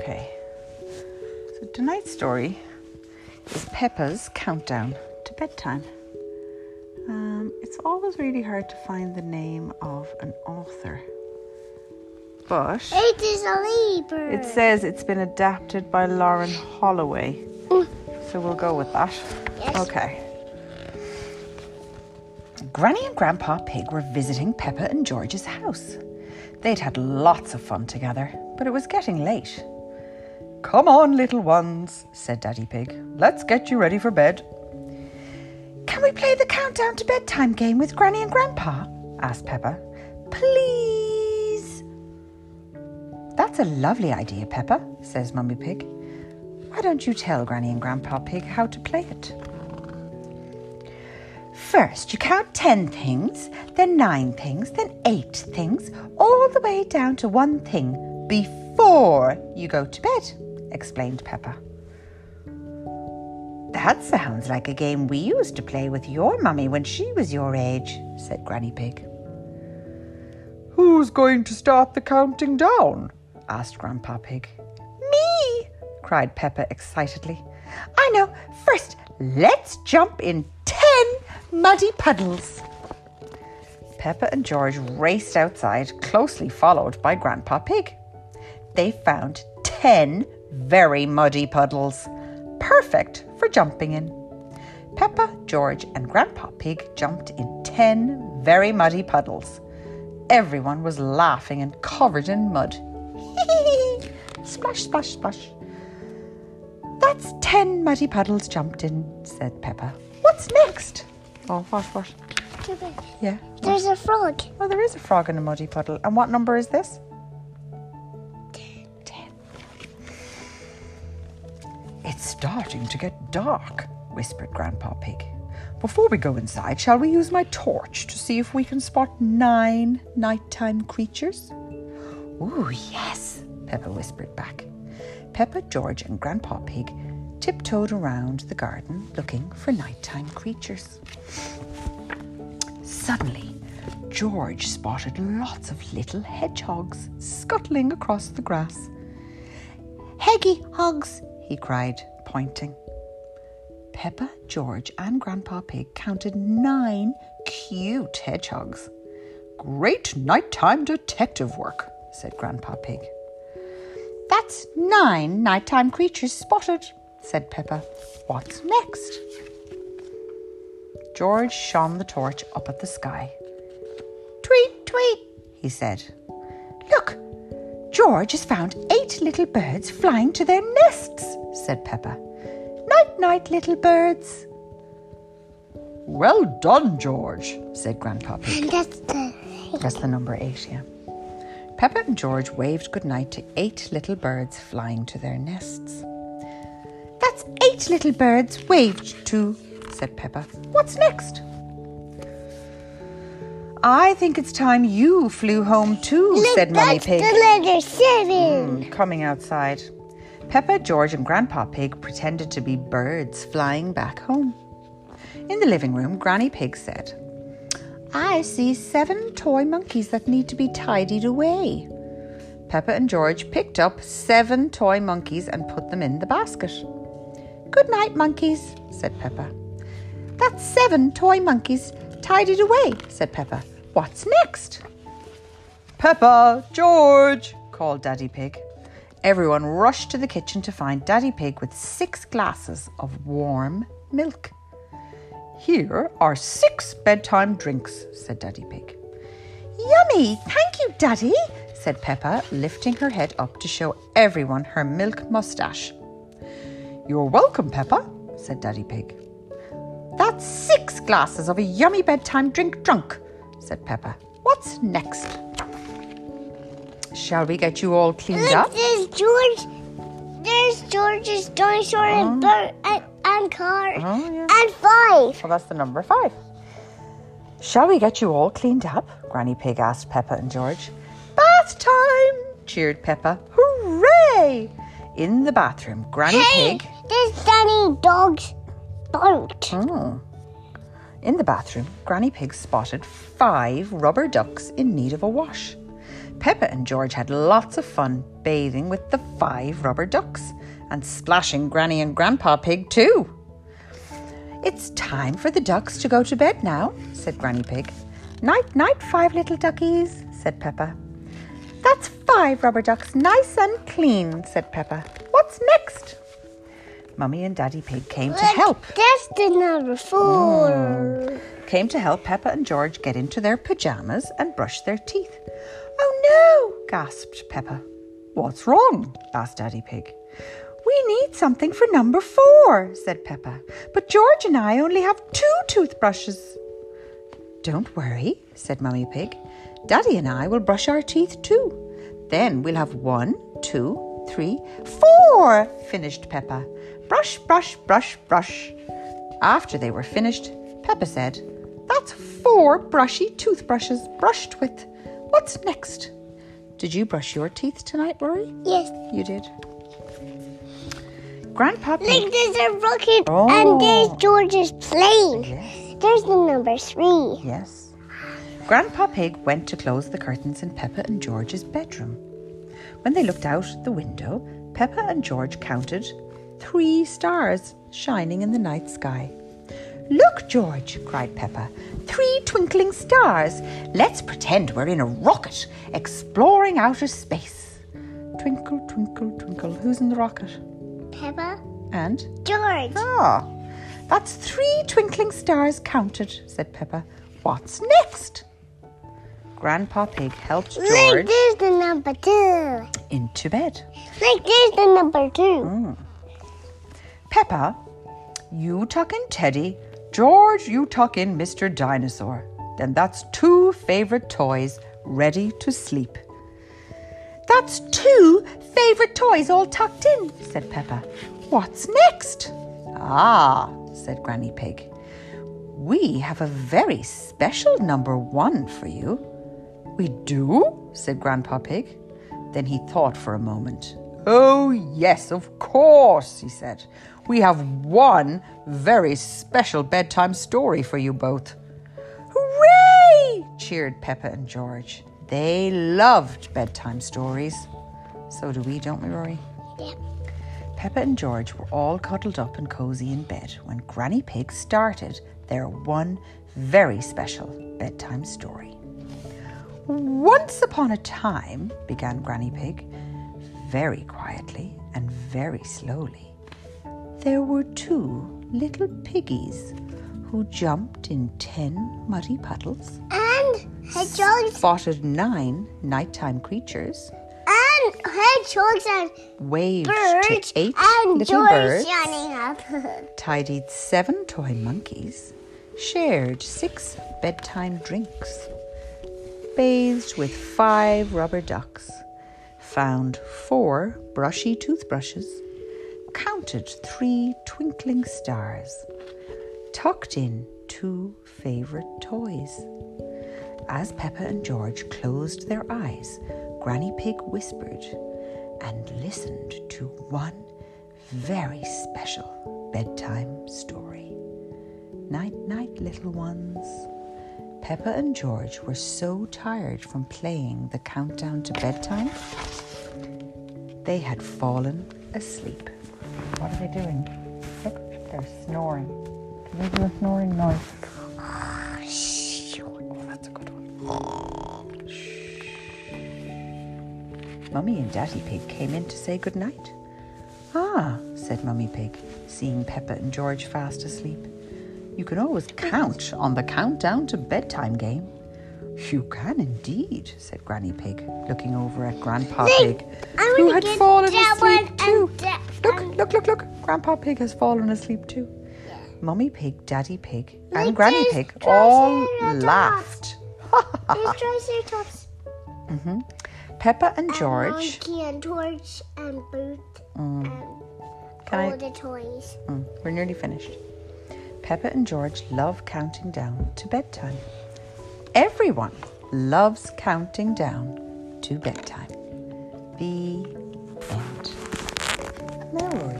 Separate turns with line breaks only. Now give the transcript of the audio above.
Okay. So tonight's story is Peppa's countdown to bedtime. Um, it's always really hard to find the name of an author, but
It is a leaper.
it says it's been adapted by Lauren Holowaty. So we'll go with that.
Yes.
Okay. Granny and Grandpa Pig were visiting Peppa and George's house. They'd had lots of fun together, but it was getting late. Come on, little ones, said Daddy Pig. Let's get you ready for bed. Can we play the countdown to bedtime game with Granny and Grandpa? asked Peppa. Please. That's a lovely idea, Peppa, says Mummy Pig. Why don't you tell Granny and Grandpa Pig how to play it? First, you count 10 things, then 9 things, then 8 things, all the way down to one thing before you go to bed, explained Peppa. That sounds like a game we used to play with your mummy when she was your age, said Granny Pig. Who's going to start the counting down? asked Grandpa Pig. Me! cried Peppa excitedly. I know. First, let's jump in ten muddy puddles. Peppa and George raced outside, closely followed by Grandpa Pig. They found ten very muddy puddles, perfect for jumping in. Peppa, George, and Grandpa Pig jumped in ten very muddy puddles. Everyone was laughing and covered in mud. splash, splash, splash. That's ten muddy puddles jumped in, said Peppa. What's next? Oh, what, what? Yeah.
There's a frog.
Oh, there is a frog in a muddy puddle. And what number is this? Starting to get dark, whispered Grandpa Pig. Before we go inside, shall we use my torch to see if we can spot nine nighttime creatures? Ooh, yes, Peppa whispered back. Peppa, George, and Grandpa Pig tiptoed around the garden looking for nighttime creatures. Suddenly, George spotted lots of little hedgehogs scuttling across the grass. Heggy hogs, he cried, pointing. Peppa, George, and Grandpa Pig counted nine cute hedgehogs. Great nighttime detective work, said Grandpa Pig. That's nine nighttime creatures spotted, said Peppa. What's next? George shone the torch up at the sky. Tweet, tweet, he said. Look, George has found eight little birds flying to their nests, said Peppa. Night, night, little birds. Well done, George, said Grandpa Pig.
And that's the.
That's the number eight, yeah. Peppa and George waved goodnight to eight little birds flying to their nests. That's eight little birds waved to, said Peppa. What's next? I think it's time you flew home too,
Look,
said Mummy Pig.
the letter seven.
Mm, coming outside. Peppa, George, and Grandpa Pig pretended to be birds flying back home. In the living room, Granny Pig said, I see seven toy monkeys that need to be tidied away. Peppa and George picked up seven toy monkeys and put them in the basket. Good night, monkeys, said Peppa. That's seven toy monkeys tidied away, said Peppa. What's next? Peppa, George, called Daddy Pig. Everyone rushed to the kitchen to find Daddy Pig with six glasses of warm milk. Here are six bedtime drinks, said Daddy Pig. Yummy! Thank you, Daddy, said Peppa, lifting her head up to show everyone her milk mustache. You're welcome, Peppa, said Daddy Pig. That's six glasses of a yummy bedtime drink drunk, said Peppa. What's next? Shall we get you all cleaned
Look,
up?
there's George. There's George's dinosaur and oh. bird and, and car
Oh, yeah.
and five.
Well, that's the number five. Shall we get you all cleaned up? Granny Pig asked Peppa and George. Bath time! cheered Peppa. Hooray! In the bathroom, Granny
Hey,
Pig.
there's Danny Dog's boat.
Oh. In the bathroom, Granny Pig spotted five rubber ducks in need of a wash. Peppa and George had lots of fun bathing with the five rubber ducks and splashing Granny and Grandpa Pig too. It's time for the ducks to go to bed now, said Granny Pig. Night, night, five little duckies, said Peppa. That's five rubber ducks, nice and clean, said Peppa. What's next? Mummy and Daddy Pig came to help.
That's the number four.
Came to help Peppa and George get into their pajamas and brush their teeth. Oh no, gasped Peppa. What's wrong? asked Daddy Pig. We need something for number four, said Peppa. But George and I only have two toothbrushes. Don't worry, said Mummy Pig. Daddy and I will brush our teeth too. Then we'll have one, two, three, four, finished Peppa. Brush, brush, brush, brush. After they were finished, Peppa said, That's four brushy toothbrushes brushed with. What's next? Did you brush your teeth tonight, Rory?
Yes.
You did. Grandpa Pig.
Like there's a rocket
Oh.
and there's George's plane.
Yes.
There's the number three.
Yes. Grandpa Pig went to close the curtains in Peppa and George's bedroom. When they looked out the window, Peppa and George counted three stars shining in the night sky. Look, George, cried Peppa. Three twinkling stars. Let's pretend we're in a rocket exploring outer space. Twinkle, twinkle, twinkle. Who's in the rocket?
Peppa.
And
George.
Ah, that's three twinkling stars counted, said Peppa. What's next? Grandpa Pig helped
Like
George
there's the number two.
into bed.
Like there's the number two.
Mm. Peppa, you tuck in Teddy. George, you tuck in Mr. Dinosaur. Then that's two favorite toys ready to sleep. That's two favorite toys all tucked in, said Peppa. What's next? Ah, said Granny Pig. We have a very special number one for you. We do? said Grandpa Pig. Then he thought for a moment. Oh, yes, of course, he said. We have one very special bedtime story for you both. Hooray! cheered Peppa and George. They loved bedtime stories. So do we, don't we, Rory?
Yeah.
Peppa and George were all cuddled up and cozy in bed when Granny Pig started their one very special bedtime story. Once upon a time, began Granny Pig, very quietly and very slowly, there were two little piggies who jumped in ten muddy puddles,
And hedgehogs
spotted nine nighttime creatures,
and hedgehogs and
waved
birds
to eight
and
little birds.
shining up.
tidied seven toy monkeys, shared six bedtime drinks, bathed with five rubber ducks, found four brushy toothbrushes, counted three twinkling stars, tucked in two favorite toys. As Peppa and George closed their eyes, Granny Pig whispered and listened to one very special bedtime story. Night, night, little ones. Peppa and George were so tired from playing the countdown to bedtime, they had fallen asleep. What are they doing? Look, they're snoring. Can they do a snoring noise? Shh. Oh, that's a good one. Shh. Mummy and Daddy Pig came in to say good night. Ah, said Mummy Pig, seeing Peppa and George fast asleep. You can always count on the countdown to bedtime game. You can indeed, said Granny Pig, looking over at Grandpa Pig, who had fallen asleep too.
and that
Look, look, look, look. Grandpa Pig has fallen asleep too. Mummy Pig, Daddy Pig, and
Like
Granny Pig all laughed.
Triceratops.
Peppa and
And
George.
Monkey and Torch and Boot and
Can
all
I?
the toys.
Mm, we're nearly finished. Peppa and George love counting down to bedtime. Everyone loves counting down to bedtime. The end. Now,